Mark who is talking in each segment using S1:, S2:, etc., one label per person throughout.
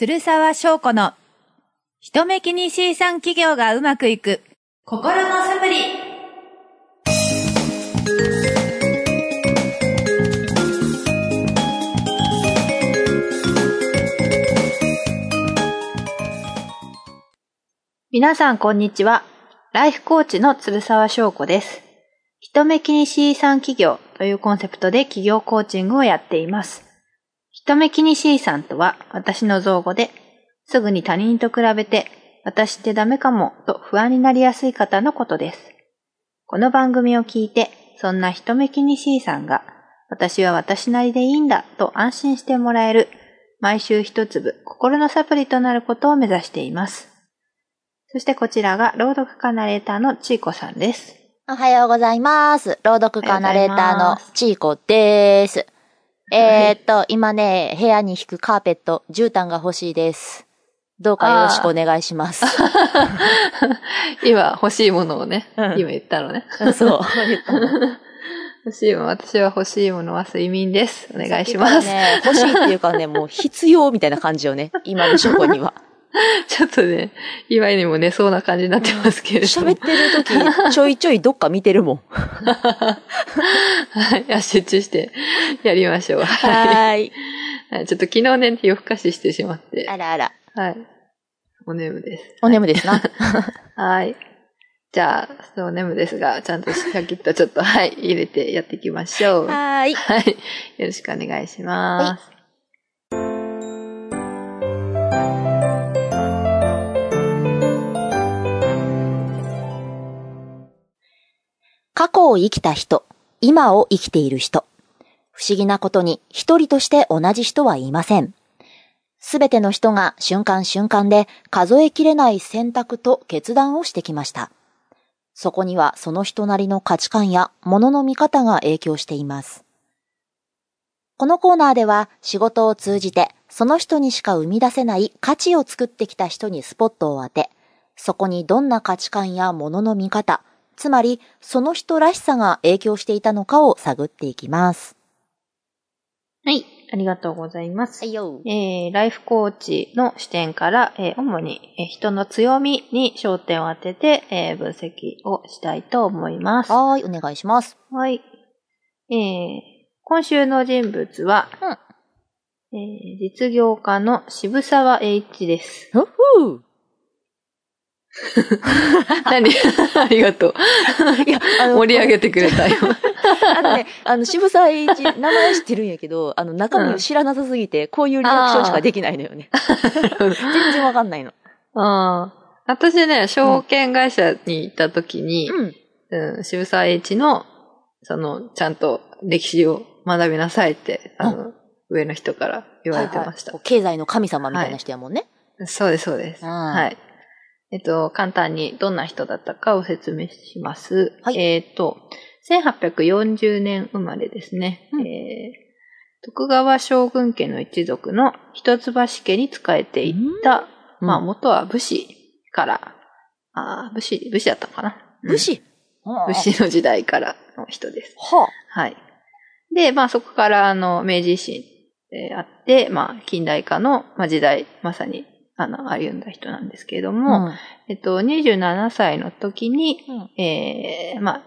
S1: 鶴沢翔子の人目気に C 産企業がうまくいく心のサプリ皆さんこんにちは。ライフコーチの鶴沢翔子です。人目気に C 産企業というコンセプトで企業コーチングをやっています。人目気に C さんとは私の造語で、すぐに他人と比べて私ってダメかもと不安になりやすい方のことです。この番組を聞いて、そんな人目気に C さんが、私は私なりでいいんだと安心してもらえる、毎週一粒心のサプリとなることを目指しています。そしてこちらが朗読家ナレーターのちいこさんです。
S2: おはようございます。朗読家ナレーターのちーこです。えー、っと、今ね、部屋に引くカーペット、絨毯が欲しいです。どうかよろしくお願いします。
S1: 今欲しいものをね、
S2: うん
S1: 今言ったのね。
S2: そう。言ったの
S1: 欲しいもの、私は欲しいものは睡眠です。お願いします。
S2: ね、欲しいっていうかね、もう必要みたいな感じよね。今の書庫には。
S1: ちょっとね、今にも寝そうな感じになってますけれども。
S2: 喋ってる時、ちょいちょいどっか見てるもん。
S1: はい。集中してやりましょう。は
S2: い。
S1: い。はいちょっと昨日ね、夜更かししてしまって。
S2: あらあら。
S1: はい。お眠です。
S2: お眠ですな。
S1: はい。じゃあ、そうお眠ですが、ちゃんとシャキッとちょっと、はい、入れてやっていきましょう。
S2: はーい。
S1: はい。よろしくお願いします。
S2: 過去を生きた人、今を生きている人。不思議なことに一人として同じ人はいません。すべての人が瞬間瞬間で数えきれない選択と決断をしてきました。そこにはその人なりの価値観や物の見方が影響しています。このコーナーでは仕事を通じてその人にしか生み出せない価値を作ってきた人にスポットを当て、そこにどんな価値観や物の見方、つまりその人らしさが影響していたのかを探っていきます。
S1: はい。ありがとうございます。
S2: いよ。
S1: えー、ライフコーチの視点から、えー主に、えー人の強みに焦点を当てて、えー分析をしたいと思います。
S2: はーい、お願いします。
S1: はい。えー、今週の人物は、えー実業家の渋沢栄一です。
S2: ふふ
S1: 何？ありがとう。
S2: いや、あの、
S1: 盛り上げてくれたよ。
S2: あのね、あの、渋沢栄一、名前知ってるんやけど、あの、中身を知らなさすぎて、こういうリアクションしかできないのよね。全然わかんないの。
S1: あー私ね、証券会社に行った時に、
S2: うん。
S1: うん、渋沢栄一の、その、ちゃんと歴史を学びなさいって、あの、上の人から言われてました。
S2: はいはい経済の神様みたいな人やもんね。
S1: そうです、そうです。
S2: うん
S1: はい。えっと、簡単にどんな人だったかを説明します。
S2: はい
S1: えっと、1840年生まれですね。
S2: うん
S1: えー徳川将軍家の一族の一橋家に仕えていった、
S2: うん
S1: まあ元は武士から、あー武士、武士だったのかな
S2: 武士。
S1: 武士の時代からの人です。
S2: は
S1: はい。で、まあそこからあの、明治維新であって、まあ近代化の、まあ、時代、まさにあの、歩んだ人なんですけれど
S2: あ。
S1: も、
S2: うん
S1: えっと、27歳の時に、
S2: うん
S1: えー、まあ、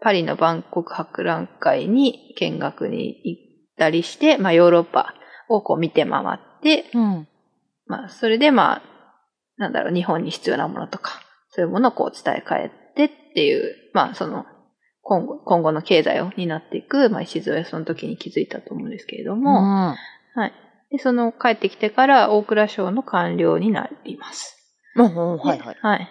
S1: パリの万国博覧会に見学に行ったりして、まあヨーロッパをこう見て回って、
S2: うん。
S1: まあそれでまあ、なんだろう、日本に必要なものとか、そういうものをこう伝え替えてっていう、まあその、今後、今後の経済を担っていく、まあ、石添その時に気づいたと思うんですけれども、
S2: うん
S1: はい。で、その帰ってきてから大蔵省の官僚になります。
S2: うんうん、はいはい。
S1: はい。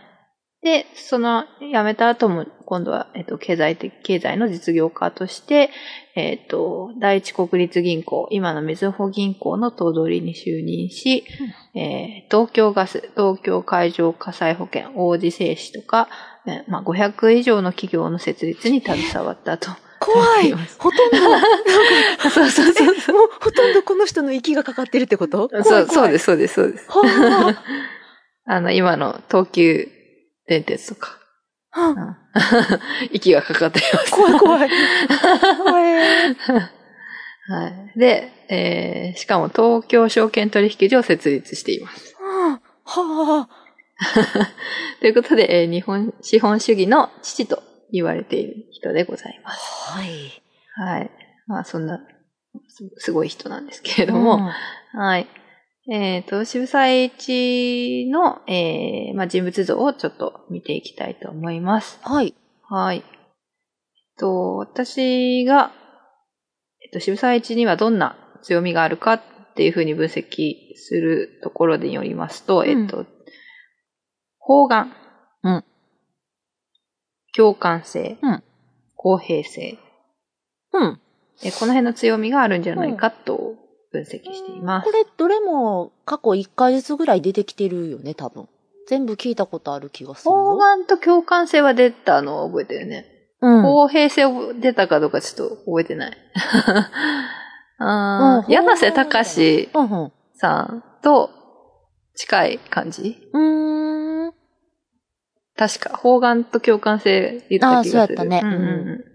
S1: で、その辞めた後も、今度は、えっと、経済的、経済の実業家として、えっと、第一国立銀行、今のみずほ銀行の頭取に就任し、えー東京ガス、東京海上火災保険、王子製紙とか、えーまあ、500以上の企業の設立に携わったと。
S2: 怖い ほとんど、
S1: そうそうそうそう。
S2: もうほとんどこの人の息がかかってるってこと？
S1: そう、そうですす、そうです、そうです。
S2: は
S1: あの、今の東急電鉄とか、息がかかっています。
S2: 怖い怖い。怖い。
S1: はい。で、えー、しかも東京証券取引所を設立しています。
S2: はあ、はあ、
S1: ということで、えー日本、資本主義の父と言われている人でございます。
S2: はい。
S1: はい。まあ、そんな、すすごい人なんですけれども、はい。えっ、と、渋沢栄一の、えーまあ、人物像をちょっと見ていきたいと思います。
S2: はい。
S1: はい。えっと、私が、えっと、渋沢栄一にはどんな強みがあるかっていうふうに分析するところによりますと、
S2: うん
S1: えっと、方眼。
S2: うん
S1: 共感性。
S2: うん
S1: 公平性。
S2: うん。
S1: えこの辺の強みがあるんじゃないかと分析しています
S2: こ。れ、どれも過去1回ずつぐらい出てきてるよね、多分。全部聞いたことある気がするよ。
S1: 方眼と共感性は出たのを覚えてるね。
S2: うん。
S1: 公平性を出たかどうかちょっと覚えてない。あ
S2: うん
S1: ー柳瀬隆
S2: うんうん。
S1: さんと近い感じ？
S2: うーん。
S1: 確か、方眼と共感性言った気がする。
S2: あーそうやったね
S1: うんうんうん。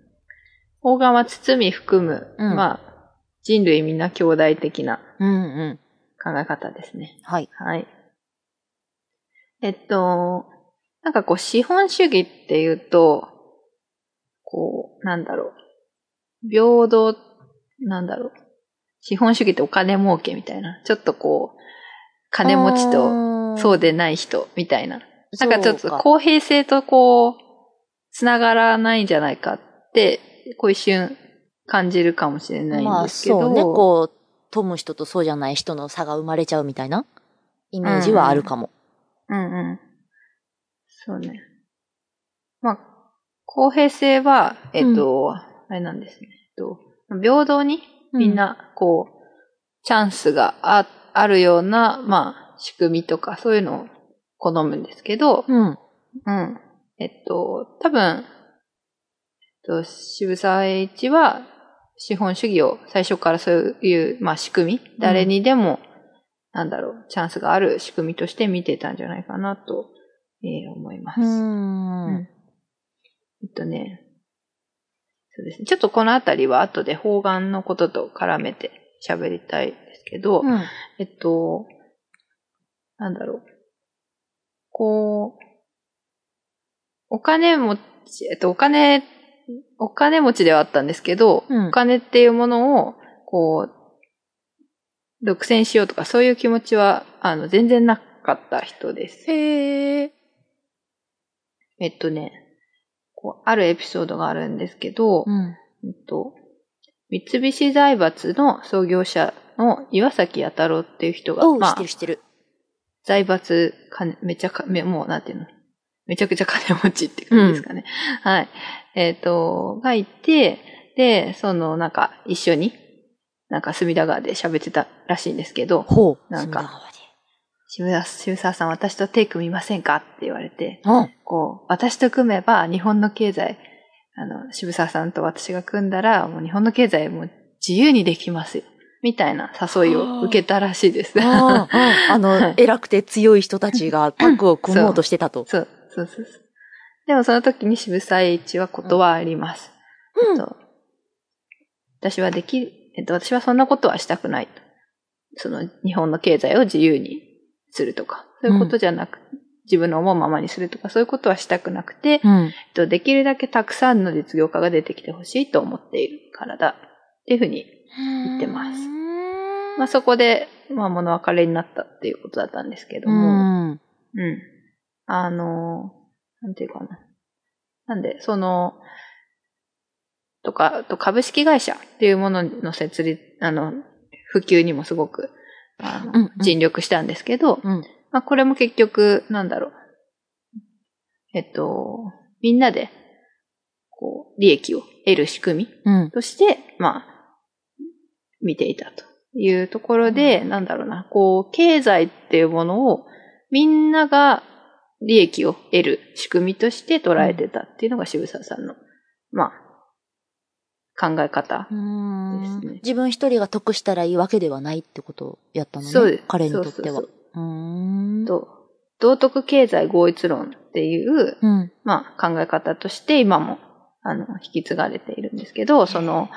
S1: 方眼は包み含む、
S2: うん
S1: まあ、人類みんな兄弟的な
S2: うんうん。
S1: 考え方ですね。
S2: はい。
S1: はい。えっと、なんかこう、資本主義っていうと、こう、なんだろう。平等、なんだろう。資本主義ってお金儲けみたいな。ちょっとこう、金持ちと、そう
S2: で、
S1: でない人みたいな。なんかちょっと公平性とこう、つながらないんじゃないかって、こう一瞬感じるかもしれない
S2: まあ
S1: んですけど。
S2: そうね、こう、富む人とそうじゃない人の差が生まれちゃうみたいなイメージはあるかも。
S1: うんうん。そうね。まあ、公平性は、えっと、あれなんですね。えっと、平等にみんな、こう、チャンスがああるような、まあ、仕組みとか、そういうのを好むんですけど、
S2: うん。
S1: うん。えっと、多分、えっと、渋沢栄一は、資本主義を最初からそういう、まあ仕組み、誰にでも、なんだろう、チャンスがある仕組みとして見てたんじゃないかなと、えー思います。
S2: う
S1: うん
S2: ん。
S1: えっとね、そうですね。ちょっとこのあたりは後で方眼のことと絡めて喋りたいですけど、
S2: うん。
S1: えっと、なんだろう。こう、お金持ち、えっと、お金、お金持ちではあったんですけど、
S2: うん
S1: お金っていうものを、こう、独占しようとか、そういう気持ちは、あの、全然なかった人です。
S2: へえ。
S1: えっとね、こうあるエピソードがあるんですけど、
S2: うん。
S1: えっと、三菱財閥の創業者の岩崎弥太郎っていう人が、
S2: おう、知
S1: まあ
S2: ってる、知ってる。
S1: 財閥、金、めちゃか、めもうなんていうの？めちゃくちゃ金持ちって感じですかね。はい。えっ、と、がいて、で、その、なんか、一緒に、なんか、隅田川で喋ってたらしいんですけど、
S2: ほう。
S1: なんか渋谷、渋沢さん、私と手組みませんか？って言われて、
S2: うん。
S1: こう、私と組めば、日本の経済、あの、渋沢さんと私が組んだら、もう日本の経済も自由にできますよ。みたいな誘いを受けたらしいです。
S2: ああ、あ の、偉くて強い人たちがタッグを組もうとしてたと。
S1: そう、そうそう。でもその時に渋沢栄一は断ります。
S2: うん
S1: えっと私はでき、えっと、私はそんなことはしたくないと。その日本の経済を自由にするとか、そういうことじゃなく、自分の思うままにするとか、そういうことはしたくなくて、
S2: うん。
S1: えっと、できるだけたくさんの実業家が出てきてほしいと思っているからだ。っていうふうに、言ってますまあそこで、まあ物別れになったっていうことだったんですけど
S2: う
S1: も、
S2: ん。
S1: うん。あの、なんていうかな。なんで、その、とか、あと株式会社っていうものの設立、あの、普及にもすごく、あの
S2: うんうん
S1: 尽力したんですけど、
S2: うん。
S1: まあこれも結局、なんだろう。えっと、みんなで、こう、利益を得る仕組み
S2: うん。
S1: として、まあ、見ていたというところで、なんだろうな、こう、経済っていうものをみんなが利益を得る仕組みとして捉えてたっていうのが渋沢さんの、まあ、考え方。
S2: うん
S1: ですね
S2: 自分一人が得したらいいわけではないってことをやったのね。
S1: そうです。
S2: 彼にとっては。
S1: そうそ。と道徳経済合一論っていう、
S2: うん。
S1: まあ、考え方として今も、あの、引き継がれているんですけど、その、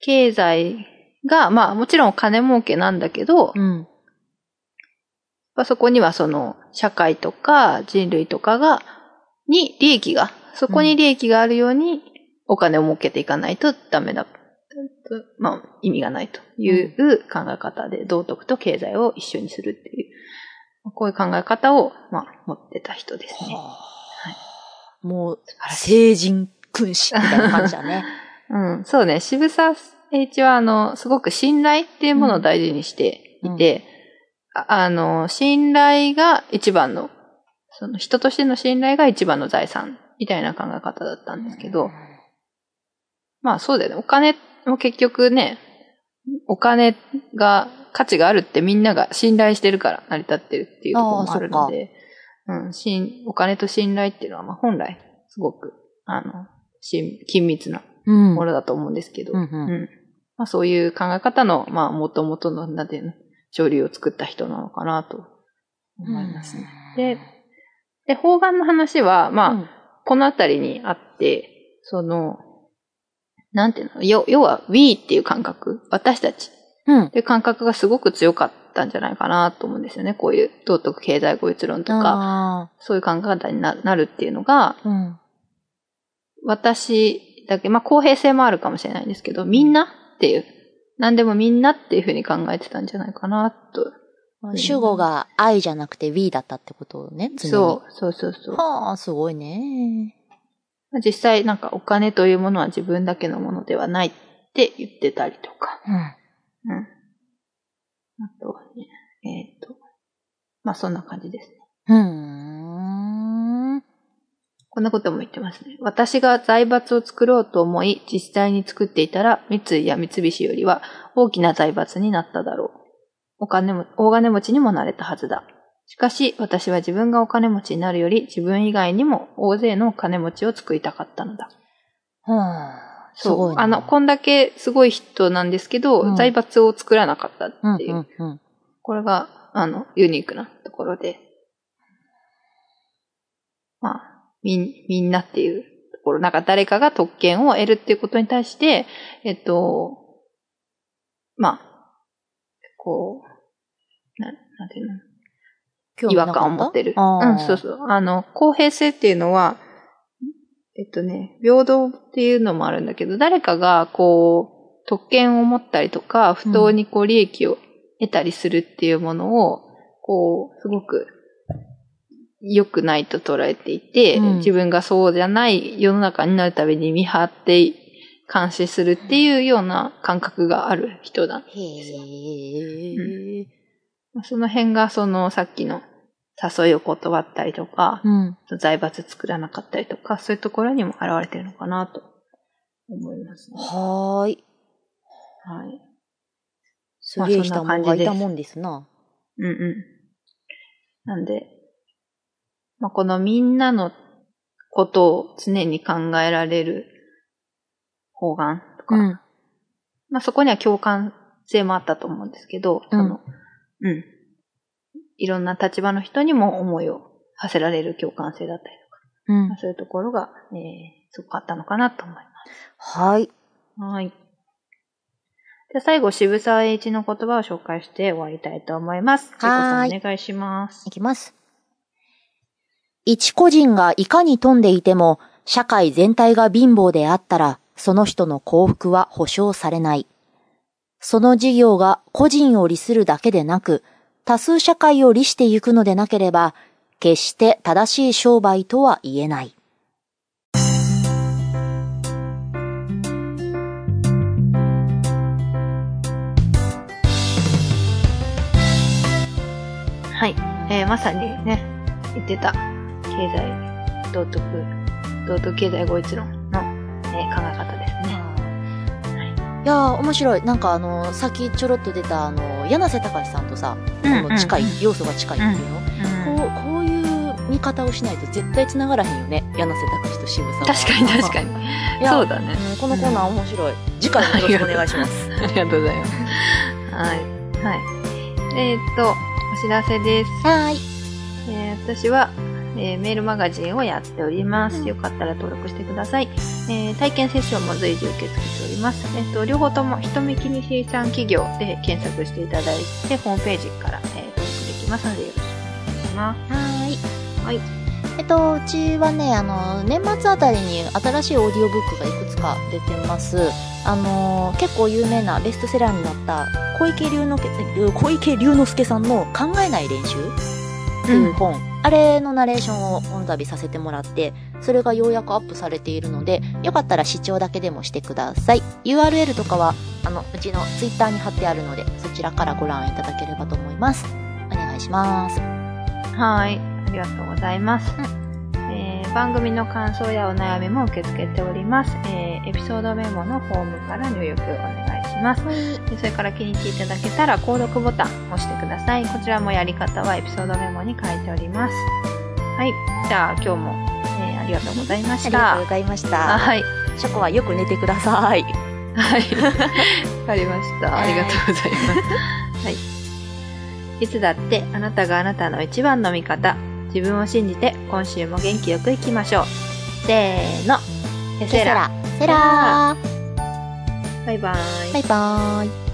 S1: 経済が、まあもちろん金儲けなんだけど、
S2: うん。
S1: まあそこにはその社会とか人類とかが、に利益が、そこに利益があるようにお金を儲けていかないとダメだ。まあ意味がないという考え方で道徳と経済を一緒にするっていう、こういう考え方を、まあ、持ってた人ですね。
S2: はあもう、
S1: 素晴らしい
S2: 聖人君子みたいな感じだね。
S1: うん、そうね。渋沢栄一は、あの、すごく信頼っていうものを大事にしていて、ああの、信頼が一番の、その人としての信頼が一番の財産みたいな考え方だったんですけど、まあそうだよね。お金も結局ね、お金が価値があるってみんなが信頼してるから成り立ってるっていうところもあるので、うん、しんお金と信頼っていうのはまあ本来すごく、あの、し緊密な
S2: うん。
S1: ものだと思うんですけど、
S2: うんうん。
S1: うんまあそういう考え方の、まあ元々の、なんていうの、潮流を作った人なのかなと思いますね。で、で、方眼の話は、まあ、
S2: うん
S1: このあたりにあって、その、なんていうの、要要は we っていう感覚、私たち
S2: うん
S1: っ。ていう感覚がすごく強かったんじゃないかなと思うんですよね。こういう道徳経済合一論とか、
S2: あ
S1: そういう考え方にななるっていうのが、
S2: ーうん。
S1: 私だけ、まあ公平性もあるかもしれないんですけど、みんなっていう、何でもみんなっていうふうに考えてたんじゃないかなと。
S2: 主語が愛じゃなくて we だったってことをね、常に。
S1: そう、そうそうそう。
S2: はあ、すごいね。
S1: 実際なんかお金というものは自分だけのものではないって言ってたりとか。
S2: うん。
S1: うん。あとはね、えっ、と、まあそんな感じですね。
S2: うーん。
S1: こんなことも言ってますね。私が財閥を作ろうと思い、実際に作っていたら、三井や三菱よりは大きな財閥になっただろう。お金も、大金持ちにもなれたはずだ。しかし、私は自分がお金持ちになるより、自分以外にも大勢のお金持ちを作りたかったのだ。
S2: はあ、す
S1: そう。あの、こんだけすごい人なんですけど、
S2: うん
S1: 財閥を作らなかったっ
S2: うん
S1: ていう。
S2: うんうん。
S1: これが、あの、ユニークなところで。まあ、みん、みんなっていうところ、なんか誰かが特権を得るっていうことに対して、えっと、まあ、こう、ななんていうの？違和感を持ってる。うん、そうそう。あの、公平性っていうのは、えっとね、平等っていうのもあるんだけど、誰かがこう、特権を持ったりとか、不当にこう利益を得たりするっていうものを、こう、すごく良くないと捉えていて、
S2: うん
S1: 自分がそうじゃない世の中になるために見張って監視するっていうような感覚がある人だ。
S2: へえ。
S1: まあその辺がそのさっきの誘いを断ったりとか、
S2: うん。
S1: 財閥作らなかったりとか、そういうところにも現れてるのかなと思いますね。
S2: はーい。
S1: はい。
S2: すげえ人もがいたもんですな。
S1: うんうん。なんで、まあ、このみんなのことを常に考えられる方眼とか、
S2: うん。
S1: まあ、そこには共感性もあったと思うんですけど、その、うん。いろんな立場の人にも思いを馳せられる共感性だったりとか、
S2: うん
S1: まあ、。そういうところが、えー、すごくあったのかなと思いま
S2: はい。
S1: す。はい。じゃあ最後、渋沢栄一の言葉を紹介して終わりたいと思います。
S2: はーい
S1: お願いします
S2: い。きます。一個人がいかに富んでいても、社会全体が貧乏であったら、その人の幸福は保証されない。その事業が個人を利するだけでなく、多数社会を利してゆくのでなければ、決して正しい商売とは言えない。
S1: はい。えーまさにね、言ってた、経済、道徳、道徳経済合一論の、えー考え方ですね。
S2: いやー、面白い。なんかあの、さっきちょろっと出たあの、柳瀬隆さんとさ、この近い、
S1: うんうん
S2: 要素が近いっていうの、こう、こういう見方をしないと絶対繋がらへんよね。柳瀬隆と渋沢は。
S1: 確かに確かに。
S2: いや
S1: そうだね。
S2: うんこのコーナー面白い。次回もよろしくお願いします。
S1: ありがとうございます。はい。はい。えーっと、お知らせです。
S2: はーい。
S1: えー私は、えーメールマガジンをやっております。よかったら登録してください。えー体験セッションも随時受け付けております。えっ、と、両方とも、人見気にしさん企業で検索していただいて、ホームページから、えー登録できますので、よろしくお願いしま
S2: はーい。
S1: す。はい。
S2: えっと、うちはね、あの、年末あたりに新しいオーディオブックがいくつか出てます。あの、結構有名なベストセラーになった小池龍之小池龍之介さんの考えない練習っていう本、あれのナレーションをオンタビさせてもらって、それがようやくアップされているので、よかったら視聴だけでもしてください。URL とかは、あの、うちのツイッターに貼ってあるので、そちらからご覧いただければと思います。お願いします。
S1: はい。ありがとうございます。えー番組の感想やお悩みも受け付けております。えーエピソードメモのフォームから入力お願いします。でそれから気に入っていただけたら購読ボタンを押してください。こちらもやり方はエピソードメモに書いております。はい。じゃあ今日も、えーありがとうございま
S2: あ
S1: した。
S2: りがとうございました。
S1: はい。
S2: ショコはよく寝てください。
S1: はい。わかりました。ありがとうございます。はい。いつだってあなたがあなたの一番の味方。自分を信じて今週も元気よくいきましょう。せーの。セセラ。
S2: セラ。セラ
S1: バイバイ。
S2: バイバーイ。